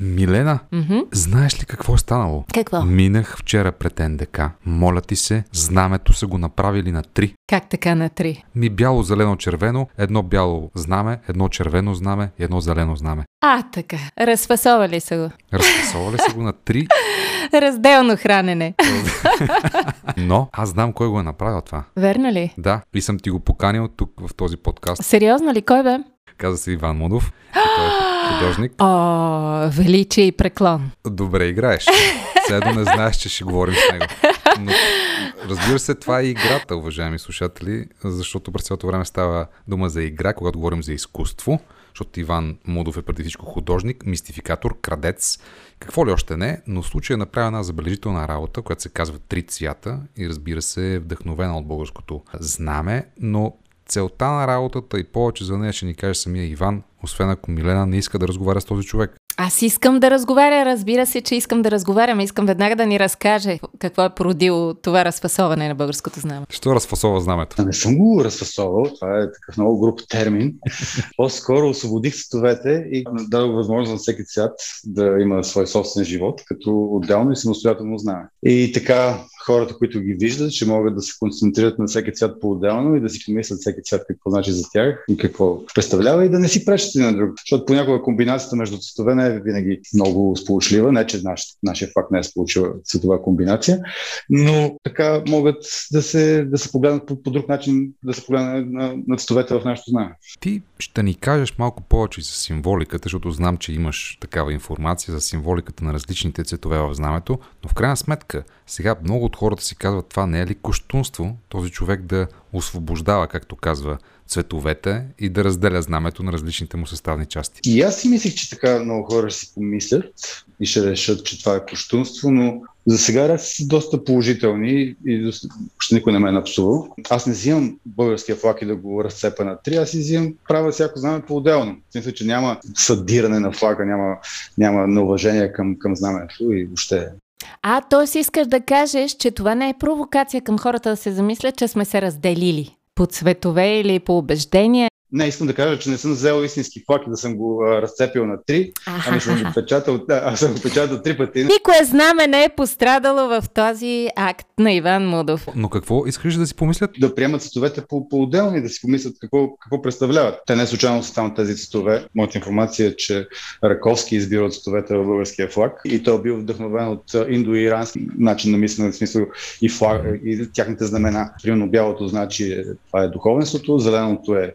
Милена, Мгм. знаеш ли какво е станало? Какво? Минах вчера пред НДК. Моля ти се, знамето са го направили на три. Как така на три? Ми бяло, зелено, червено, едно бяло знаме, едно червено знаме и едно зелено знаме. А, така. Разфасовали са го. Разписали са го на три, Разделно хранене. но аз знам кой го е направил това. Верно ли? Да, и съм ти го поканил тук в този подкаст. Сериозно ли? Кой бе? Каза се Иван Мудов, който е художник. О, величие и преклон. Добре играеш. Седо не знаеш, че ще говорим с него. Но, разбира се, това е играта, уважаеми слушатели, защото през цялото време става дума за игра, когато говорим за изкуство, защото Иван Мудов е преди всичко художник, мистификатор, крадец, какво ли още не, но в случая е една забележителна работа, която се казва Три цвята и разбира се е вдъхновена от българското знаме, но целта на работата и повече за нея ще ни каже самия Иван, освен ако Милена не иска да разговаря с този човек. Аз искам да разговаря, разбира се, че искам да разговарям. Искам веднага да ни разкаже какво е породило това разфасоване на българското знаме. Що разфасова знамето? Не съм го разфасовал, това е такъв много груп термин. По-скоро освободих цветовете и дадох възможност на всеки цвят да има свой собствен живот, като отделно и самостоятелно знаме. И така хората, които ги виждат, ще могат да се концентрират на всеки цвят по-отделно и да си помислят всеки цвят какво значи за тях и какво представлява и да не си пречат на друг. Защото понякога комбинацията между цветове не е винаги много сполучлива, не че наш, нашия факт не е сполучлива цветова комбинация, но така могат да се, да се погледнат по, по друг начин, да се погледнат на, на цветовете в нашото знание. Ти ще ни кажеш малко повече за символиката, защото знам, че имаш такава информация за символиката на различните цветове в знамето, но в крайна сметка, сега много от хората си казват, това не е ли коштунство, този човек да освобождава, както казва, цветовете и да разделя знамето на различните му съставни части. И аз си мислех, че така много хора ще си помислят и ще решат, че това е коштунство, но за сега реакции са доста положителни и ще никой не ме е напсувал. Аз не взимам българския флаг и да го разцепа на три, аз си взимам правя всяко знаме по-отделно. Смисъл, че няма съдиране на флага, няма, няма неуважение към, към знамето и въобще А, т.е. искаш да кажеш, че това не е провокация към хората да се замислят, че сме се разделили по цветове или по убеждения. Не, искам да кажа, че не съм взел истински флаг и да съм го а, разцепил на три, ами съм го печатал, да, аз съм го печатал три пъти. Никое знаме не е пострадало в този акт на Иван Мудов. Но какво искаш да си помислят? Да приемат цветовете по- по-отделно и да си помислят какво, какво представляват. Те не случайно са там тези цветове. Моята информация е, че Раковски избира цветовете в българския флаг и той е бил вдъхновен от а, индо-ирански начин на мислене, в смисъл и, флаг, и тяхните знамена. Примерно бялото значи е, това е духовенството, зеленото е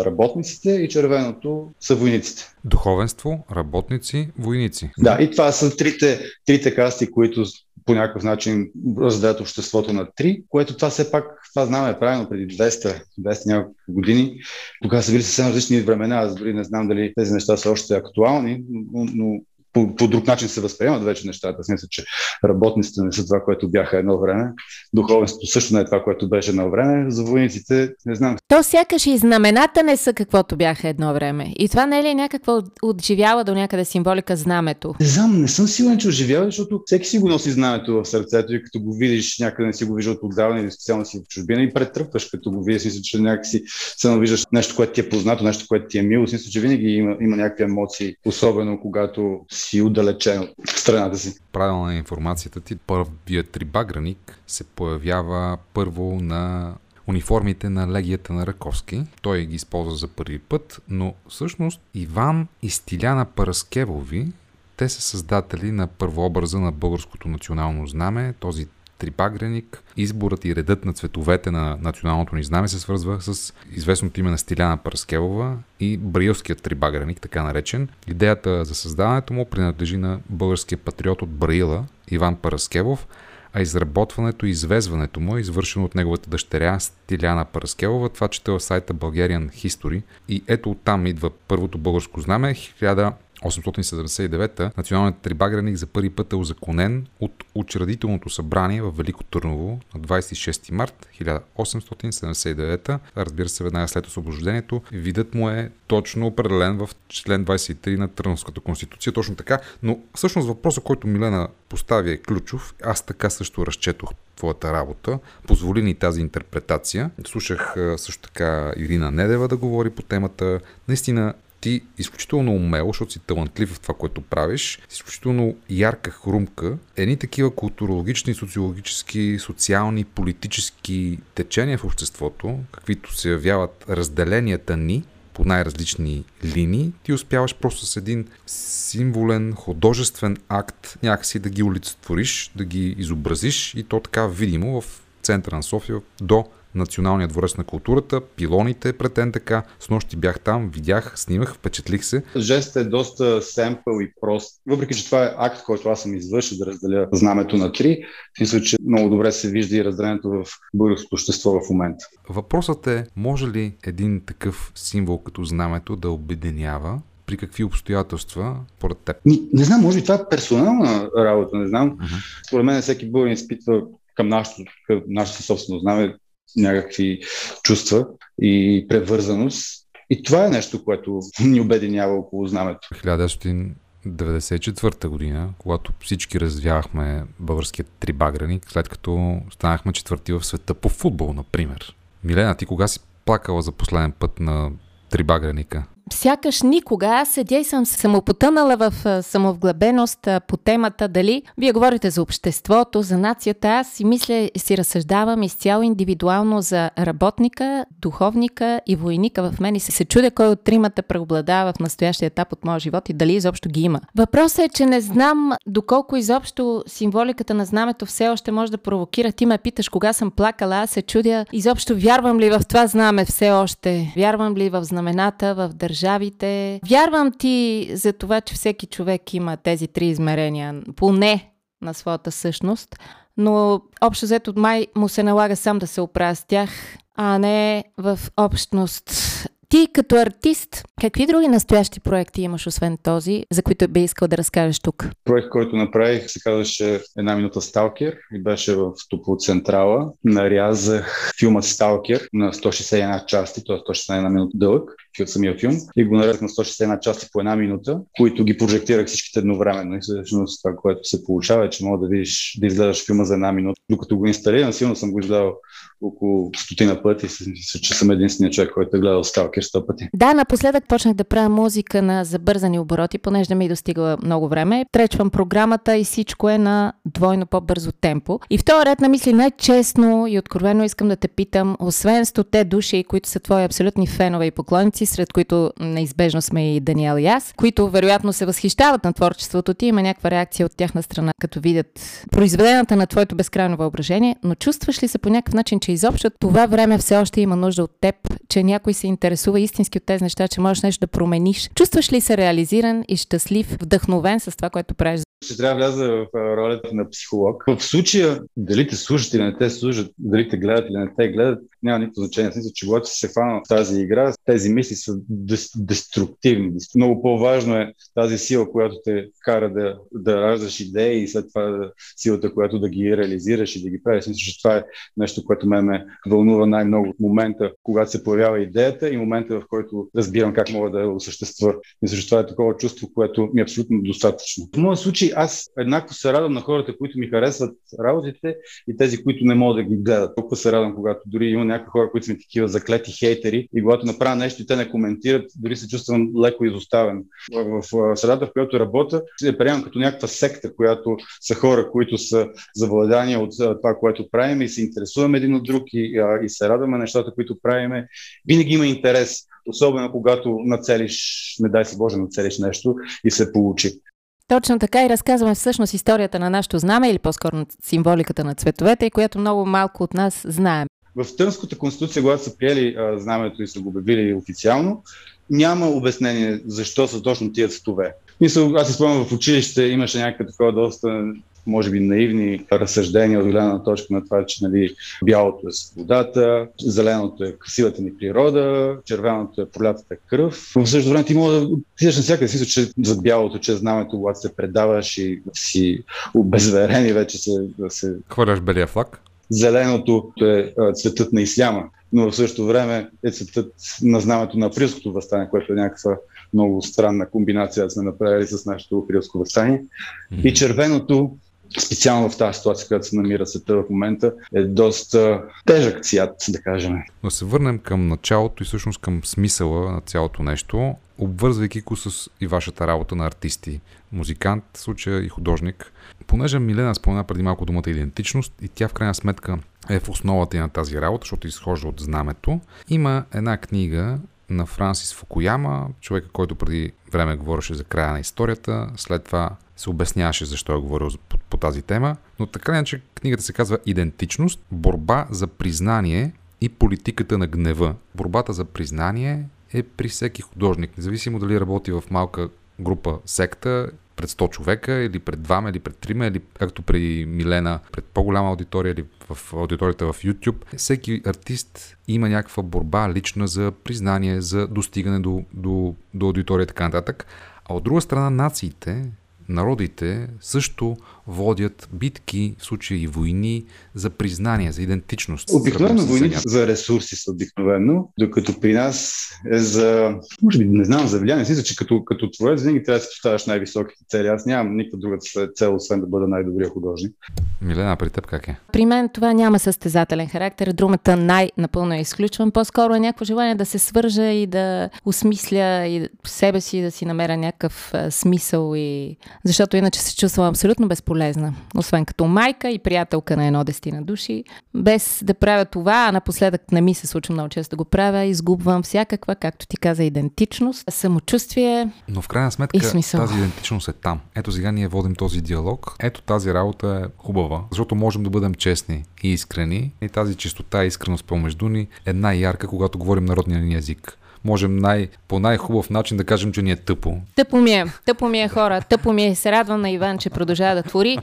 са работниците и червеното са войниците. Духовенство, работници, войници. Да, и това са трите, трите касти, които по някакъв начин разделят обществото на три, което това все пак, това знаме правилно преди 200, 200 няколко години. Тогава са били съвсем различни времена, аз дори не знам дали тези неща са още актуални, но, но по, по друг начин се възприемат вече нещата. Смисля, че работниците не са това, което бяха едно време. Духовенството също не е това, което беше едно време. За войниците не знам. То сякаш и знамената не са каквото бяха едно време. И това не е ли някаква от- отживяла до някъде символика знамето? Не знам, не съм сигурен, че оживява, защото всеки си го носи знамето в сърцето и като го видиш някъде не си го виждал отдавна или специално си в чужбина и претръпваш, като го видиш, мисля, че някакси се виждаш нещо, което ти е познато, нещо, което ти е мило. Смисъл, че винаги има, има някакви емоции, особено когато си удалечен от страната си. Правилна е информацията ти. Първият трибаграник се появява първо на униформите на легията на Раковски. Той ги използва за първи път, но всъщност Иван и Стиляна Параскевови, те са създатели на първообраза на българското национално знаме, този трибагреник. Изборът и редът на цветовете на националното ни знаме се свързва с известното име на Стиляна Параскевова и Браилският трибагреник, така наречен. Идеята за създаването му принадлежи на българския патриот от Браила, Иван Параскевов, а изработването и извезването му е извършено от неговата дъщеря Стиляна Параскевова. Това чете в сайта Bulgarian History. И ето оттам идва първото българско знаме. 1879 националният трибагреник за първи път е узаконен от учредителното събрание в Велико Търново на 26 март 1879. Разбира се, веднага след освобождението. Видът му е точно определен в член 23 на Търновската конституция. Точно така. Но всъщност въпросът, който Милена поставя е ключов. Аз така също разчетох твоята работа. Позволи ни тази интерпретация. Слушах също така Ирина Недева да говори по темата. Наистина ти изключително умело, защото си талантлив в това, което правиш, изключително ярка хрумка, едни такива културологични, социологически, социални, политически течения в обществото, каквито се явяват разделенията ни, по най-различни линии, ти успяваш просто с един символен, художествен акт някакси да ги олицетвориш, да ги изобразиш и то така видимо в центъра на София до Националния дворец на културата, пилоните пред НДК. С нощи бях там, видях, снимах, впечатлих се. Жестът е доста семпъл и прост. Въпреки, че това е акт, който аз съм извършил да разделя знамето на три, мисля, че много добре се вижда и разделението в българското общество в момента. Въпросът е, може ли един такъв символ като знамето да обединява при какви обстоятелства, поред теб? Не, не знам, може би това е персонална работа, не знам. Uh-huh. Според мен всеки българин изпитва към нашото, към нашето собствено знаме някакви чувства и превързаност. И това е нещо, което ни обединява около знамето. 1994 година, когато всички развявахме българският трибаграник, след като станахме четвърти в света по футбол, например. Милена, ти кога си плакала за последен път на трибаграника? Сякаш никога. Аз седя и съм самопотънала в самовглъбеност по темата дали вие говорите за обществото, за нацията. Аз си мисля, си разсъждавам изцяло индивидуално за работника, духовника и войника в мен и се, се чудя кой от тримата преобладава в настоящия етап от моя живот и дали изобщо ги има. Въпросът е, че не знам доколко изобщо символиката на знамето все още може да провокира. Ти ме питаш кога съм плакала, аз се чудя изобщо вярвам ли в това знаме все още. Вярвам ли в знамената, в държавата държавите. Вярвам ти за това, че всеки човек има тези три измерения, поне на своята същност, но общо взето май му се налага сам да се оправя с тях, а не в общност ти като артист, какви други настоящи проекти имаш, освен този, за които би искал да разкажеш тук? Проект, който направих, се казваше Една минута Сталкер и беше в Топлоцентрала. Нарязах филма Сталкер на 161 части, т.е. 161 минута дълъг от самия филм и го нарязах на 161 части по една минута, които ги прожектирах всичките едновременно. И всъщност това, което се получава е, че мога да видиш, да изгледаш филма за една минута. Докато го инсталирам, силно съм го изгледал около стотина пъти и мисля, че съм единственият човек, който е гледал Сталкер сто пъти. Да, напоследък почнах да правя музика на забързани обороти, понеже да ми достигла много време. Тречвам програмата и всичко е на двойно по-бързо темпо. И в този ред на мисли най-честно и откровено искам да те питам, освен стоте души, които са твои абсолютни фенове и поклонници, сред които неизбежно сме и Даниел и аз, които вероятно се възхищават на творчеството ти, има някаква реакция от тяхна страна, като видят произведената на твоето безкрайно въображение, но чувстваш ли се по някакъв начин, че изобщо това време все още има нужда от теб, че някой се интересува истински от тези неща, че можеш нещо да промениш. Чувстваш ли се реализиран и щастлив, вдъхновен с това, което правиш? Ще трябва да вляза в ролята на психолог. В случая, дали те служат или не те служат, дали те гледат или не те гледат, няма никакво значение. Смисъл, че когато се фана в тази игра, тези мисли са деструктивни. Много по-важно е тази сила, която те кара да, да раждаш идеи и след това силата, която да ги реализираш и да ги правиш. Мисля, че това е нещо, което мен ме вълнува най-много от момента, когато се появява идеята и момента, в който разбирам как мога да я осъществя. Мисля, че това е такова чувство, което ми е абсолютно достатъчно. В моят случай аз еднакво се радвам на хората, които ми харесват работите и тези, които не могат да ги гледат. Толкова се радвам, когато дори има някакви хора, които са ми такива заклети хейтери и когато направя нещо и те не коментират, дори се чувствам леко изоставен. В, в средата, в която работя, се приемам като някаква секта, която са хора, които са завладани от това, което правим и се интересуваме един от друг и, и се радваме нещата, които правиме. Винаги има интерес, особено когато нацелиш, не дай се Боже, нацелиш нещо и се получи. Точно така и разказваме всъщност историята на нашето знаме или по-скоро символиката на цветовете, която много малко от нас знаем. В Търнската конституция, когато са приели а, знамето и са го обявили официално, няма обяснение защо са точно тия цветове. Мисъл, аз си спомням в училище имаше някаква такова доста може би наивни разсъждения от гледна точка на това, че нали, бялото е свободата, зеленото е красивата ни природа, червеното е пролятата кръв. В същото време ти може да отидеш на всяка си, че за бялото, че знамето, когато се предаваш и си обезверен и вече се... Да се... Хвърляш белия флаг? Зеленото е цветът на исляма, но в същото време е цветът на знамето на априлското възстание, което е някаква много странна комбинация да сме направили с нашето априлско възстание. Mm-hmm. И червеното специално в тази ситуация, която се намира света в момента, е доста тежък цвят, да кажем. Да се върнем към началото и всъщност към смисъла на цялото нещо, обвързвайки го с и вашата работа на артисти, музикант, в случая и художник. Понеже Милена спомена преди малко думата идентичност и тя в крайна сметка е в основата и на тази работа, защото изхожда от знамето, има една книга, на Франсис Фукуяма, човека, който преди време говореше за края на историята, след това се обясняваше защо е говорил по, по тази тема, но така не, че книгата се казва Идентичност, борба за признание и политиката на гнева. Борбата за признание е при всеки художник, независимо дали работи в малка група секта пред 100 човека или пред двама или пред трима или както при Милена пред по-голяма аудитория или в аудиторията в YouTube. Всеки артист има някаква борба лична за признание, за достигане до, до, до аудитория и така нататък. А от друга страна нациите, народите също водят битки, в случаи войни, за признание, за идентичност. Обикновено войните са за ресурси са обикновено, докато при нас е за, може би, не знам, за влияние. Мисля, че като, като творец винаги трябва да си поставяш най-високите цели. Аз нямам никаква друга цел, освен да бъда най-добрия художник. Милена, при теб как е? При мен това няма състезателен характер. Думата най-напълно е изключвам. По-скоро е някакво желание да се свържа и да осмисля и себе си да си намеря някакъв смисъл. И... Защото иначе се чувствам абсолютно безполезна полезна. Освен като майка и приятелка на едно дестина души. Без да правя това, а напоследък не ми се случва много често да го правя, изгубвам всякаква, както ти каза, идентичност, самочувствие. Но в крайна сметка тази идентичност е там. Ето сега ние водим този диалог. Ето тази работа е хубава, защото можем да бъдем честни и искрени. И тази чистота и искреност помежду ни е най-ярка, когато говорим народния ни език можем най, по най-хубав начин да кажем, че ни е тъпо. Тъпо ми е, тъпо ми е хора, тъпо ми е. Се радвам на Иван, че продължава да твори.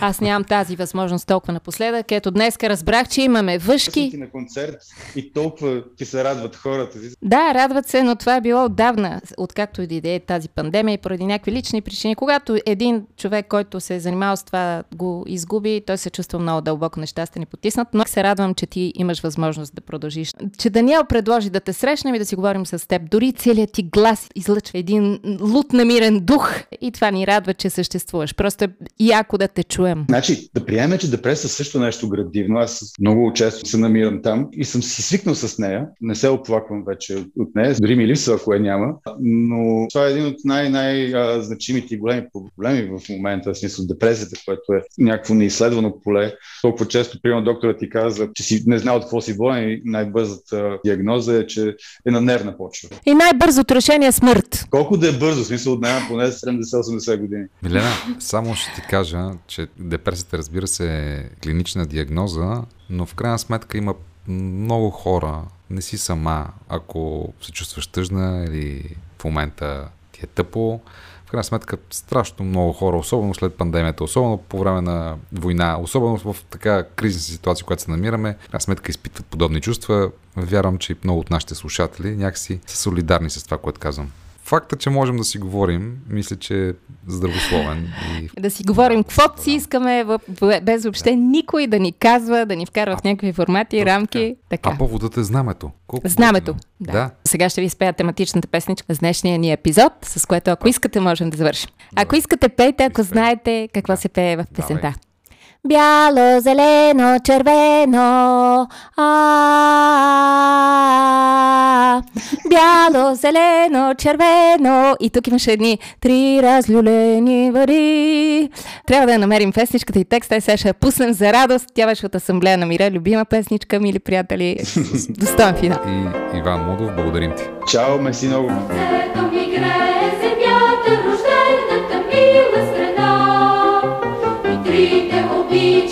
Аз нямам тази възможност толкова напоследък. Ето днес разбрах, че имаме въшки. на концерт и толкова ти се радват хората. Да, радват се, но това е било отдавна, откакто иде тази пандемия и поради някакви лични причини. Когато един човек, който се е занимавал с това, го изгуби, той се чувства много дълбоко нещастен и потиснат, но се радвам, че ти имаш възможност да продължиш. Че Даниел предложи да те срещнем и да си го говорим с теб. Дори целият ти глас излъчва един лут намирен дух и това ни радва, че съществуваш. Просто е яко да те чуем. Значи, да приемем, че депресия също нещо градивно. Аз много често се намирам там и съм си свикнал с нея. Не се оплаквам вече от нея. Дори ми липсва, ако я няма. Но това е един от най-значимите и големи проблеми в момента, в смисъл депресията, което е някакво неизследвано поле. Толкова често, примерно, доктора ти каза, че си не знал от какво си болен и най-бързата диагноза е, че е на нервна почва. И най-бързото решение е смърт. Колко да е бързо, в смисъл отнема поне 70-80 години. Милена, само ще ти кажа, че депресията разбира се е клинична диагноза, но в крайна сметка има много хора, не си сама, ако се чувстваш тъжна или в момента ти е тъпо, в крайна сметка страшно много хора, особено след пандемията, особено по време на война, особено в така кризисна ситуация, която се намираме, в крайна сметка изпитват подобни чувства. Вярвам, че и много от нашите слушатели някакси са солидарни с това, което казвам факта, че можем да си говорим, мисля, че е здравословен. И... Да си говорим каквото си искаме, без въобще да. никой да ни казва, да ни вкарва в някакви формати, и рамки. Така. А поводът е знамето. Колко знамето. Да. да. Сега ще ви спея тематичната песничка с днешния ни епизод, с което ако искате, можем да завършим. Ако искате, пейте, ако знаете какво се пее в песента. Бяло, зелено, червено. А, бяло, зелено, червено. И тук имаше едни три разлюлени вари. Трябва да я намерим песничката и текста и сега ще я пуснем за радост. Тя беше от Асамблея на мира. Любима песничка, мили приятели. Достоен финал. И Иван Мудов, благодарим ти. Чао, меси много. Oh,